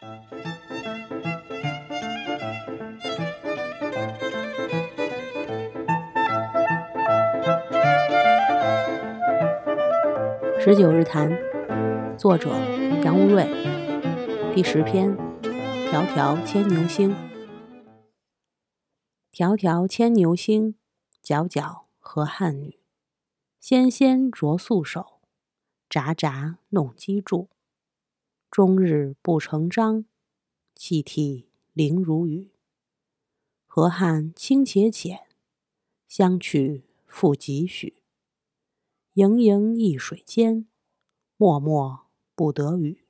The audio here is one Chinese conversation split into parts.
十九日谈，作者杨无瑞，第十篇，迢迢牵牛星。迢迢牵牛星，皎皎河汉女。纤纤擢素手，札札弄机杼。终日不成章，泣涕零如雨。河汉清且浅，相去复几许？盈盈一水间，脉脉不得语。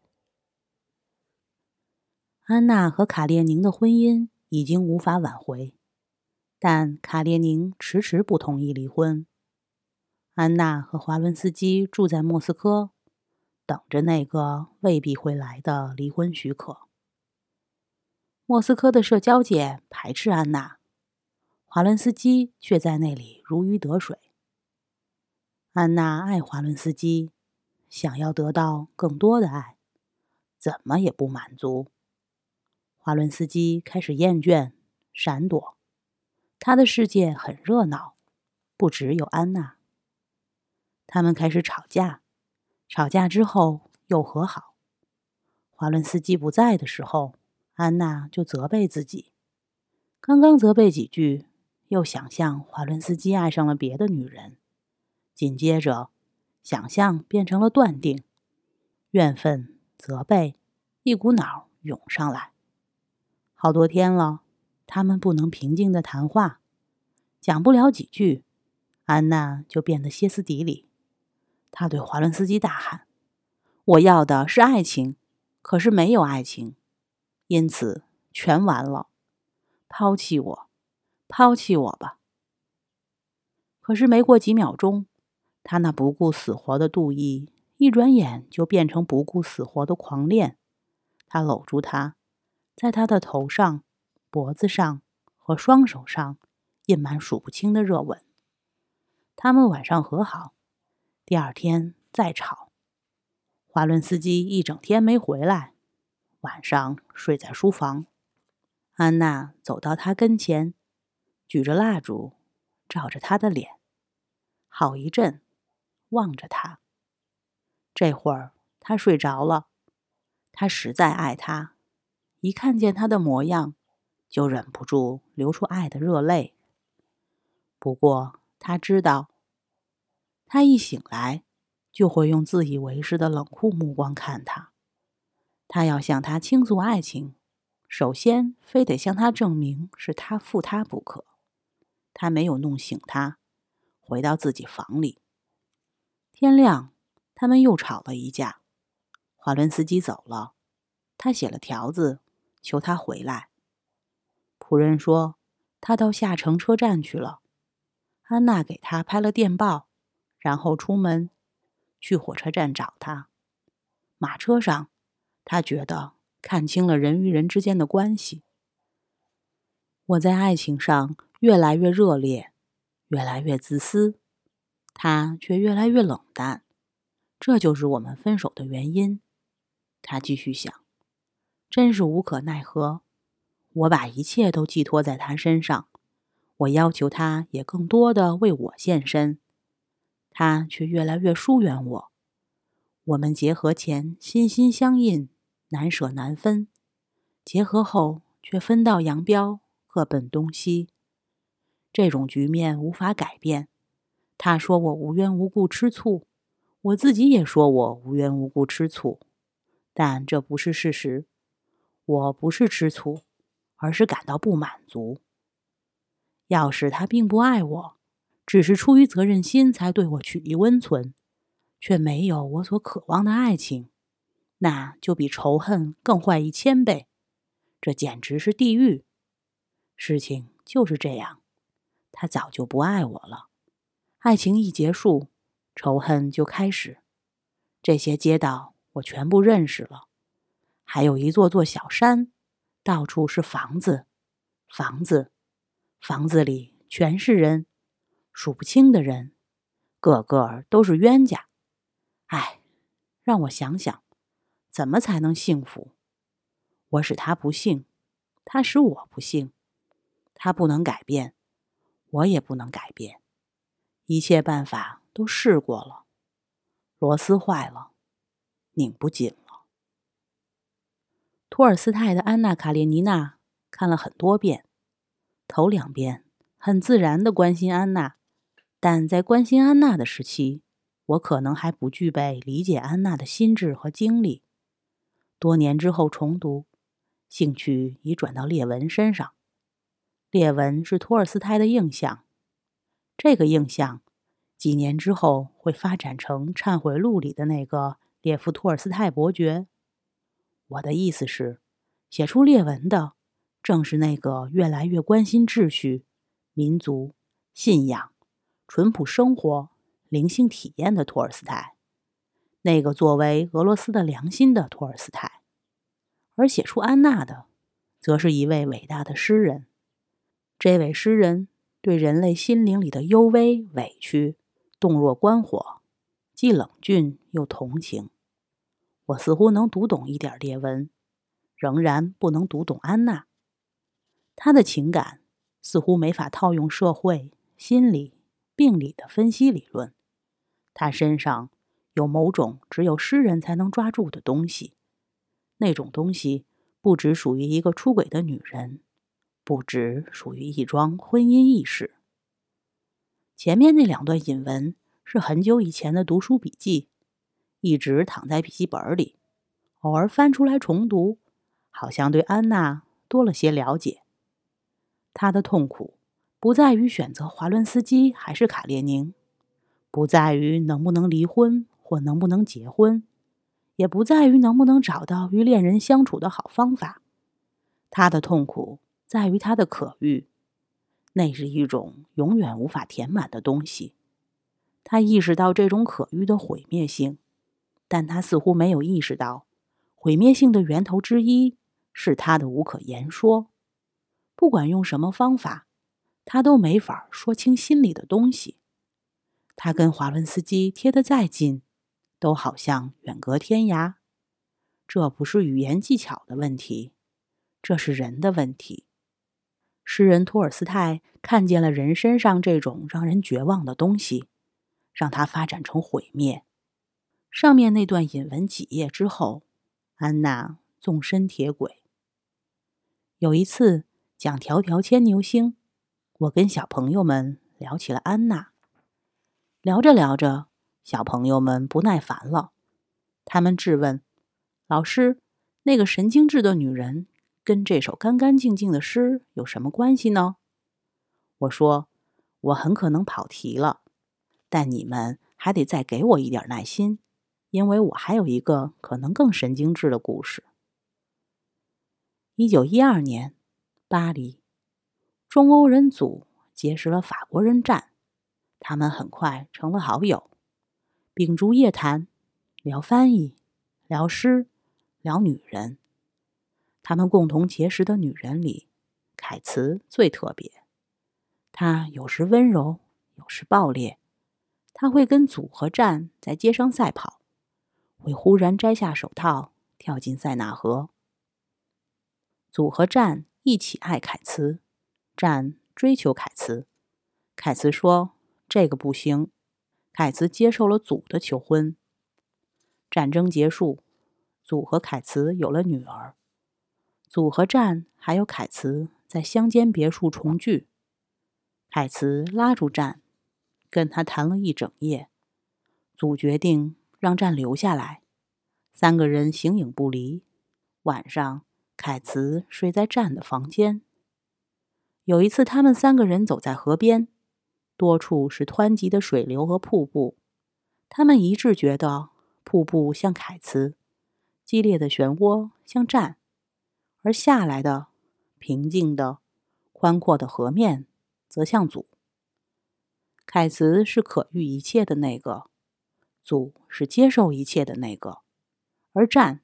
安娜和卡列宁的婚姻已经无法挽回，但卡列宁迟迟不同意离婚。安娜和华伦斯基住在莫斯科，等着那个未必会来的离婚许可。莫斯科的社交界排斥安娜，华伦斯基却在那里如鱼得水。安娜爱华伦斯基，想要得到更多的爱，怎么也不满足。华伦斯基开始厌倦、闪躲，他的世界很热闹，不只有安娜。他们开始吵架，吵架之后又和好。华伦斯基不在的时候，安娜就责备自己，刚刚责备几句，又想象华伦斯基爱上了别的女人。紧接着，想象变成了断定，怨愤、责备，一股脑涌上来。好多天了，他们不能平静的谈话，讲不了几句，安娜就变得歇斯底里。他对华伦斯基大喊：“我要的是爱情，可是没有爱情，因此全完了。抛弃我，抛弃我吧。”可是没过几秒钟。他那不顾死活的妒意，一转眼就变成不顾死活的狂恋。他搂住她，在她的头上、脖子上和双手上印满数不清的热吻。他们晚上和好，第二天再吵。华伦斯基一整天没回来，晚上睡在书房。安娜走到他跟前，举着蜡烛，照着他的脸，好一阵。望着他，这会儿他睡着了。他实在爱他，一看见他的模样，就忍不住流出爱的热泪。不过他知道，他一醒来就会用自以为是的冷酷目光看他。他要向他倾诉爱情，首先非得向他证明是他负他不可。他没有弄醒他，回到自己房里。天亮，他们又吵了一架。华伦斯基走了，他写了条子，求他回来。仆人说他到下城车站去了。安娜给他拍了电报，然后出门去火车站找他。马车上，他觉得看清了人与人之间的关系。我在爱情上越来越热烈，越来越自私。他却越来越冷淡，这就是我们分手的原因。他继续想，真是无可奈何。我把一切都寄托在他身上，我要求他也更多的为我献身，他却越来越疏远我。我们结合前心心相印，难舍难分；结合后却分道扬镳，各奔东西。这种局面无法改变。他说我无缘无故吃醋，我自己也说我无缘无故吃醋，但这不是事实。我不是吃醋，而是感到不满足。要是他并不爱我，只是出于责任心才对我取意温存，却没有我所渴望的爱情，那就比仇恨更坏一千倍。这简直是地狱。事情就是这样，他早就不爱我了。爱情一结束，仇恨就开始。这些街道我全部认识了，还有一座座小山，到处是房子，房子，房子里全是人，数不清的人，个个都是冤家。唉，让我想想，怎么才能幸福？我使他不幸，他使我不幸。他不能改变，我也不能改变。一切办法都试过了，螺丝坏了，拧不紧了。托尔斯泰的《安娜·卡列尼娜》看了很多遍，头两遍很自然的关心安娜，但在关心安娜的时期。我可能还不具备理解安娜的心智和经历。多年之后重读，兴趣已转到列文身上。列文是托尔斯泰的印象，这个印象几年之后会发展成《忏悔录》里的那个列夫·托尔斯泰伯爵。我的意思是，写出列文的正是那个越来越关心秩序、民族、信仰、淳朴生活。灵性体验的托尔斯泰，那个作为俄罗斯的良心的托尔斯泰，而写出安娜的，则是一位伟大的诗人。这位诗人对人类心灵里的幽微、委屈、洞若观火，既冷峻又同情。我似乎能读懂一点列文，仍然不能读懂安娜。他的情感似乎没法套用社会、心理、病理的分析理论。他身上有某种只有诗人才能抓住的东西，那种东西不只属于一个出轨的女人，不只属于一桩婚姻轶事。前面那两段引文是很久以前的读书笔记，一直躺在笔记本里，偶尔翻出来重读，好像对安娜多了些了解。她的痛苦不在于选择华伦斯基还是卡列宁。不在于能不能离婚或能不能结婚，也不在于能不能找到与恋人相处的好方法。他的痛苦在于他的可欲，那是一种永远无法填满的东西。他意识到这种可欲的毁灭性，但他似乎没有意识到，毁灭性的源头之一是他的无可言说。不管用什么方法，他都没法说清心里的东西。他跟华伦斯基贴得再近，都好像远隔天涯。这不是语言技巧的问题，这是人的问题。诗人托尔斯泰看见了人身上这种让人绝望的东西，让它发展成毁灭。上面那段引文几页之后，安娜纵身铁轨。有一次讲《条条牵牛星》，我跟小朋友们聊起了安娜。聊着聊着，小朋友们不耐烦了。他们质问：“老师，那个神经质的女人跟这首干干净净的诗有什么关系呢？”我说：“我很可能跑题了，但你们还得再给我一点耐心，因为我还有一个可能更神经质的故事。”一九一二年，巴黎，中欧人组结识了法国人战。他们很快成了好友，秉烛夜谈，聊翻译，聊诗，聊女人。他们共同结识的女人里，凯茨最特别。她有时温柔，有时暴烈。她会跟组和战在街上赛跑，会忽然摘下手套跳进塞纳河。组和战一起爱凯茨，战追求凯茨。凯茨说。这个不行。凯茨接受了祖的求婚。战争结束，祖和凯茨有了女儿。祖和战还有凯茨在乡间别墅重聚。凯茨拉住战，跟他谈了一整夜。祖决定让战留下来，三个人形影不离。晚上，凯茨睡在战的房间。有一次，他们三个人走在河边。多处是湍急的水流和瀑布，他们一致觉得瀑布像凯茨，激烈的漩涡像战，而下来的平静的、宽阔的河面则像祖。凯茨是可遇一切的那个，祖是接受一切的那个，而战，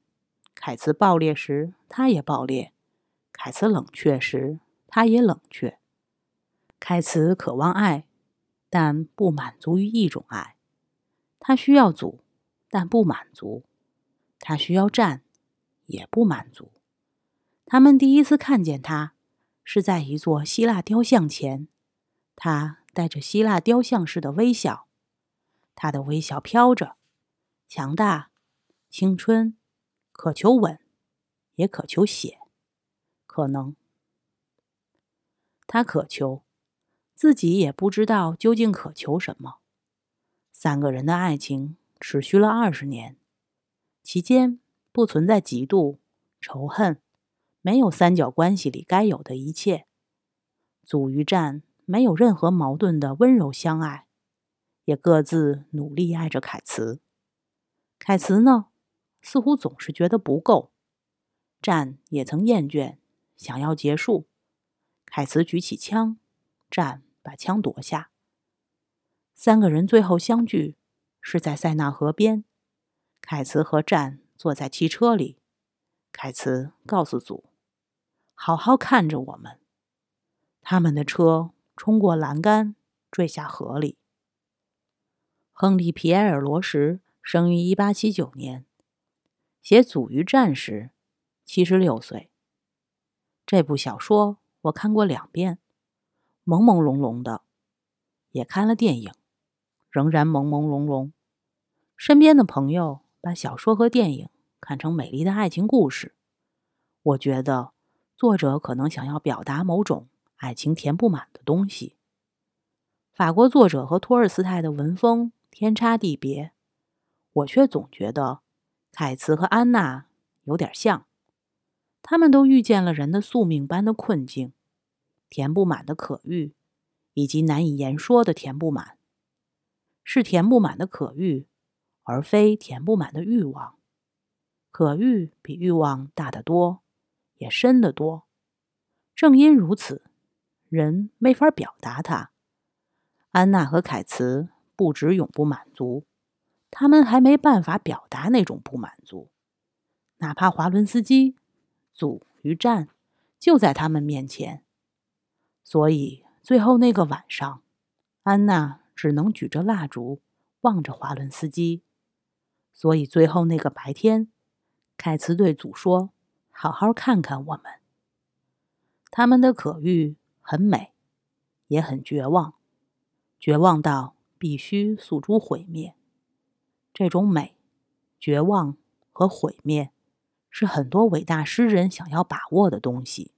凯茨爆裂时他也爆裂，凯茨冷却时他也冷却，凯茨渴望爱。但不满足于一种爱，他需要阻，但不满足；他需要战，也不满足。他们第一次看见他，是在一座希腊雕像前。他带着希腊雕像似的微笑，他的微笑飘着，强大、青春，渴求吻，也渴求血，可能。他渴求，自己也不知道究竟渴求什么。三个人的爱情持续了二十年，期间不存在嫉妒、仇恨，没有三角关系里该有的一切。祖与战没有任何矛盾的温柔相爱，也各自努力爱着凯茨。凯茨呢，似乎总是觉得不够。战也曾厌倦，想要结束。凯茨举起枪，战把枪夺下。三个人最后相聚是在塞纳河边。凯茨和战坐在汽车里。凯茨告诉祖：“好好看着我们。”他们的车冲过栏杆，坠下河里。亨利·皮埃尔·罗什生于1879年，写《祖与战》时76岁。这部小说。我看过两遍，朦朦胧胧的；也看了电影，仍然朦朦胧胧。身边的朋友把小说和电影看成美丽的爱情故事，我觉得作者可能想要表达某种爱情填不满的东西。法国作者和托尔斯泰的文风天差地别，我却总觉得凯茨和安娜有点像。他们都遇见了人的宿命般的困境，填不满的可遇，以及难以言说的填不满，是填不满的可遇，而非填不满的欲望。可遇比欲望大得多，也深得多。正因如此，人没法表达它。安娜和凯茨不止永不满足，他们还没办法表达那种不满足，哪怕华伦斯基。祖与战就在他们面前，所以最后那个晚上，安娜只能举着蜡烛望着华伦斯基。所以最后那个白天，凯茨对祖说：“好好看看我们。”他们的可遇很美，也很绝望，绝望到必须诉诸毁灭。这种美、绝望和毁灭。是很多伟大诗人想要把握的东西。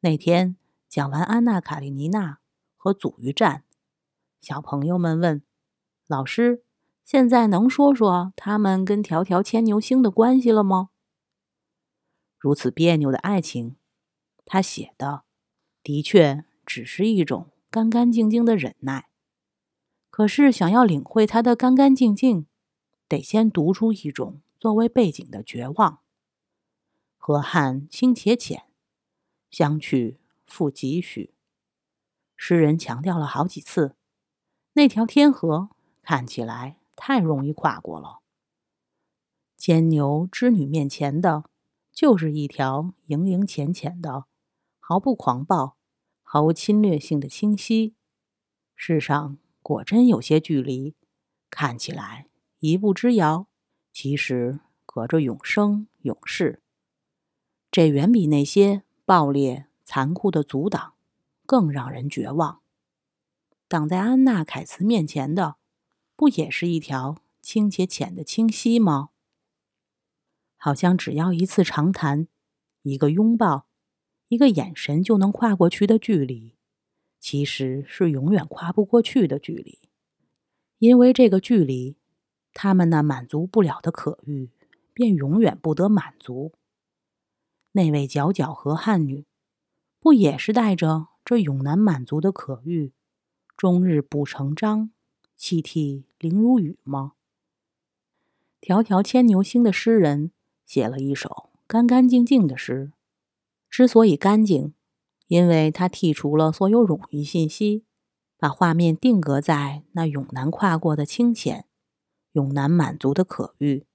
那天讲完《安娜·卡列尼娜》和《祖与战》，小朋友们问老师：“现在能说说他们跟条条牵牛星的关系了吗？”如此别扭的爱情，他写的的确只是一种干干净净的忍耐。可是想要领会他的干干净净，得先读出一种作为背景的绝望。河汉清且浅，相去复几许。诗人强调了好几次，那条天河看起来太容易跨过了。牵牛织女面前的，就是一条盈盈浅浅的、毫不狂暴、毫无侵略性的清溪。世上果真有些距离，看起来一步之遥，其实隔着永生永世。这远比那些暴烈、残酷的阻挡更让人绝望。挡在安娜·凯茨面前的，不也是一条清且浅的清溪吗？好像只要一次长谈、一个拥抱、一个眼神就能跨过去的距离，其实是永远跨不过去的距离。因为这个距离，他们那满足不了的可欲，便永远不得满足。那位皎皎河汉女，不也是带着这永难满足的可欲，终日不成章，泣涕零如雨吗？迢迢牵牛星的诗人写了一首干干净净的诗，之所以干净，因为他剔除了所有冗余信息，把画面定格在那永难跨过的清浅，永难满足的可欲。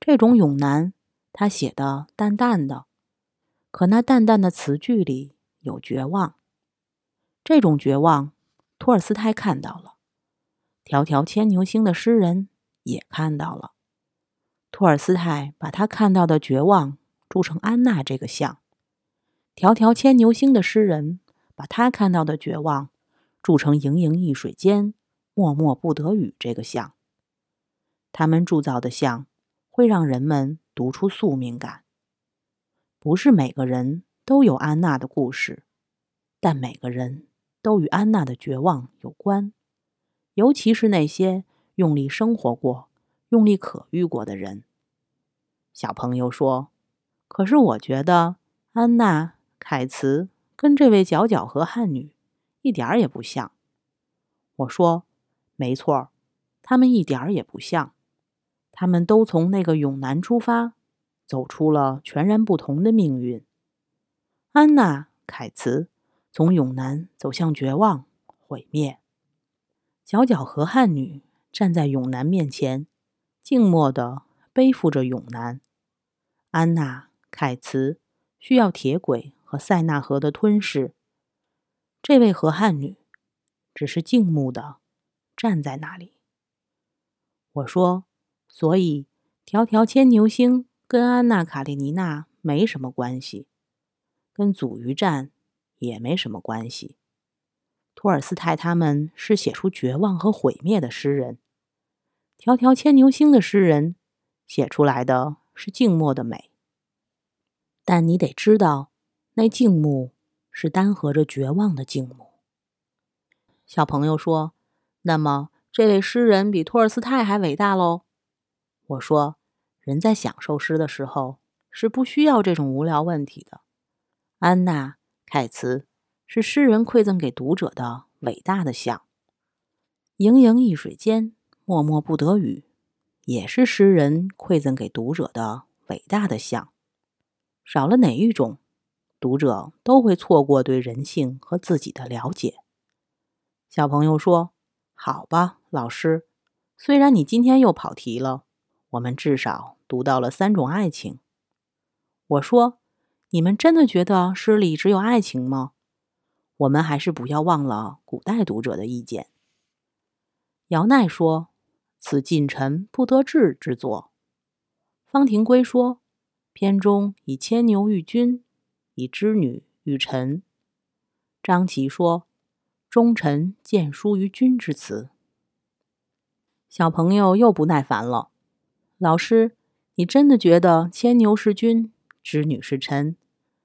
这种永难。他写的淡淡的，可那淡淡的词句里有绝望。这种绝望，托尔斯泰看到了，迢迢牵牛星的诗人也看到了。托尔斯泰把他看到的绝望铸成安娜这个像。迢迢牵牛星的诗人把他看到的绝望铸成盈盈一水间，默默不得语这个像。他们铸造的像会让人们读出宿命感。不是每个人都有安娜的故事，但每个人都与安娜的绝望有关，尤其是那些用力生活过、用力可遇过的人。小朋友说：“可是我觉得安娜。”凯茨跟这位皎皎河汉女一点儿也不像。我说：“没错，他们一点儿也不像。他们都从那个永南出发，走出了全然不同的命运。安娜·凯茨从永南走向绝望、毁灭。皎皎河汉女站在永南面前，静默地背负着永南。安娜·凯茨需要铁轨。”和塞纳河的吞噬，这位河汉女只是静穆的站在那里。我说：“所以，迢迢牵牛星跟安娜·卡列尼娜没什么关系，跟祖鱼战也没什么关系。托尔斯泰他们是写出绝望和毁灭的诗人，迢迢牵牛星的诗人写出来的是静默的美。但你得知道。”那静穆是单合着绝望的静穆。小朋友说：“那么这位诗人比托尔斯泰还伟大喽？”我说：“人在享受诗的时候是不需要这种无聊问题的。”安娜·凯茨是诗人馈赠给读者的伟大的像，盈盈一水间，默默不得语，也是诗人馈赠给读者的伟大的像。少了哪一种？读者都会错过对人性和自己的了解。小朋友说：“好吧，老师，虽然你今天又跑题了，我们至少读到了三种爱情。”我说：“你们真的觉得诗里只有爱情吗？”我们还是不要忘了古代读者的意见。姚鼐说：“此近臣不得志之作。”方廷圭说：“篇中以牵牛喻君。”以织女与臣，张琪说：“忠臣见书于君之词。”小朋友又不耐烦了。老师，你真的觉得牵牛是君，织女是臣，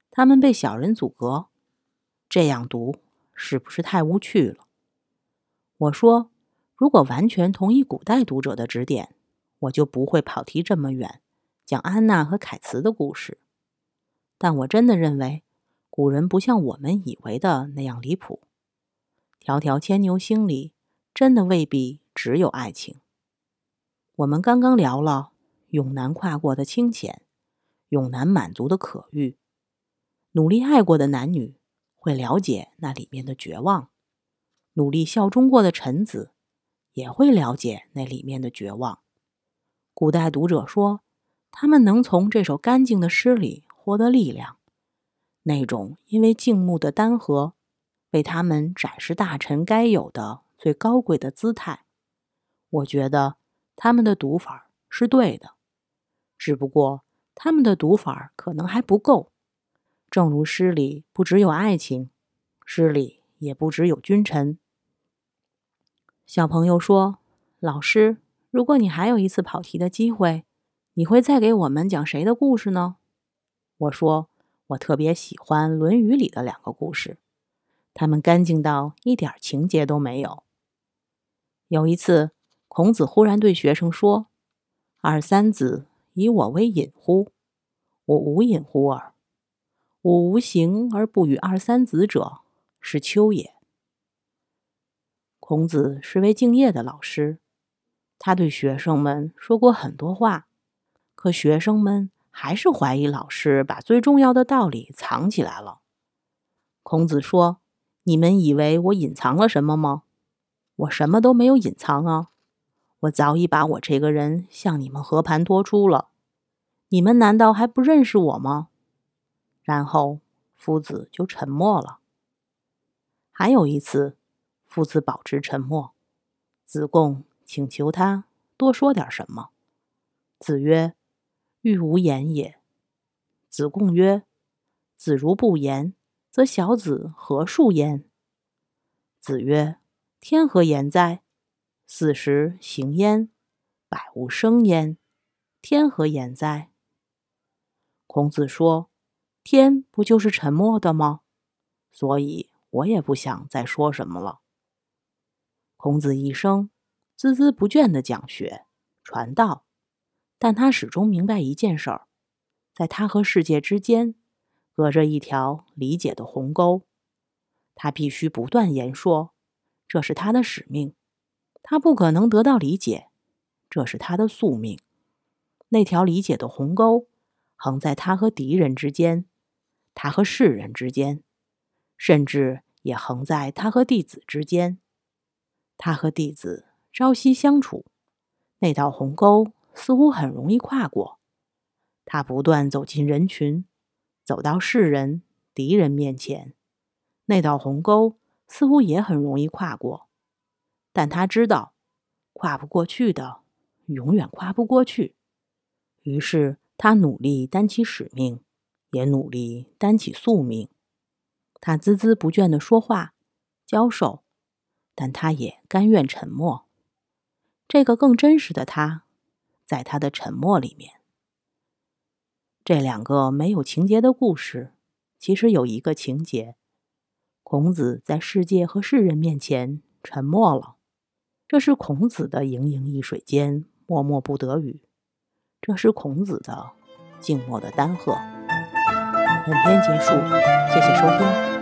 他们被小人阻隔？这样读是不是太无趣了？我说，如果完全同意古代读者的指点，我就不会跑题这么远，讲安娜和凯茨的故事。但我真的认为，古人不像我们以为的那样离谱。迢迢牵牛星里，真的未必只有爱情。我们刚刚聊了永南跨过的清浅，永南满足的可遇。努力爱过的男女会了解那里面的绝望，努力效忠过的臣子也会了解那里面的绝望。古代读者说，他们能从这首干净的诗里。获得力量，那种因为静穆的单合，为他们展示大臣该有的最高贵的姿态。我觉得他们的读法是对的，只不过他们的读法可能还不够。正如诗里不只有爱情，诗里也不只有君臣。小朋友说：“老师，如果你还有一次跑题的机会，你会再给我们讲谁的故事呢？”我说，我特别喜欢《论语》里的两个故事，他们干净到一点情节都没有。有一次，孔子忽然对学生说：“二三子以我为隐乎？我无隐乎耳。吾无形而不与二三子者，是丘也。”孔子是位敬业的老师，他对学生们说过很多话，可学生们。还是怀疑老师把最重要的道理藏起来了。孔子说：“你们以为我隐藏了什么吗？我什么都没有隐藏啊！我早已把我这个人向你们和盘托出了。你们难道还不认识我吗？”然后夫子就沉默了。还有一次，夫子保持沉默，子贡请求他多说点什么。子曰。欲无言也。子贡曰：“子如不言，则小子何述焉？”子曰：“天何言哉？四时行焉，百物生焉，天何言哉？”孔子说：“天不就是沉默的吗？所以我也不想再说什么了。”孔子一生孜孜不倦地讲学传道，但他始终明白一件事儿。在他和世界之间，隔着一条理解的鸿沟，他必须不断言说，这是他的使命。他不可能得到理解，这是他的宿命。那条理解的鸿沟，横在他和敌人之间，他和世人之间，甚至也横在他和弟子之间。他和弟子朝夕相处，那道鸿沟似乎很容易跨过。他不断走进人群，走到世人、敌人面前，那道鸿沟似乎也很容易跨过。但他知道，跨不过去的，永远跨不过去。于是他努力担起使命，也努力担起宿命。他孜孜不倦地说话、教授，但他也甘愿沉默。这个更真实的他，在他的沉默里面。这两个没有情节的故事，其实有一个情节：孔子在世界和世人面前沉默了。这是孔子的盈盈一水间，默默不得语；这是孔子的静默的丹鹤。本篇结束，谢谢收听。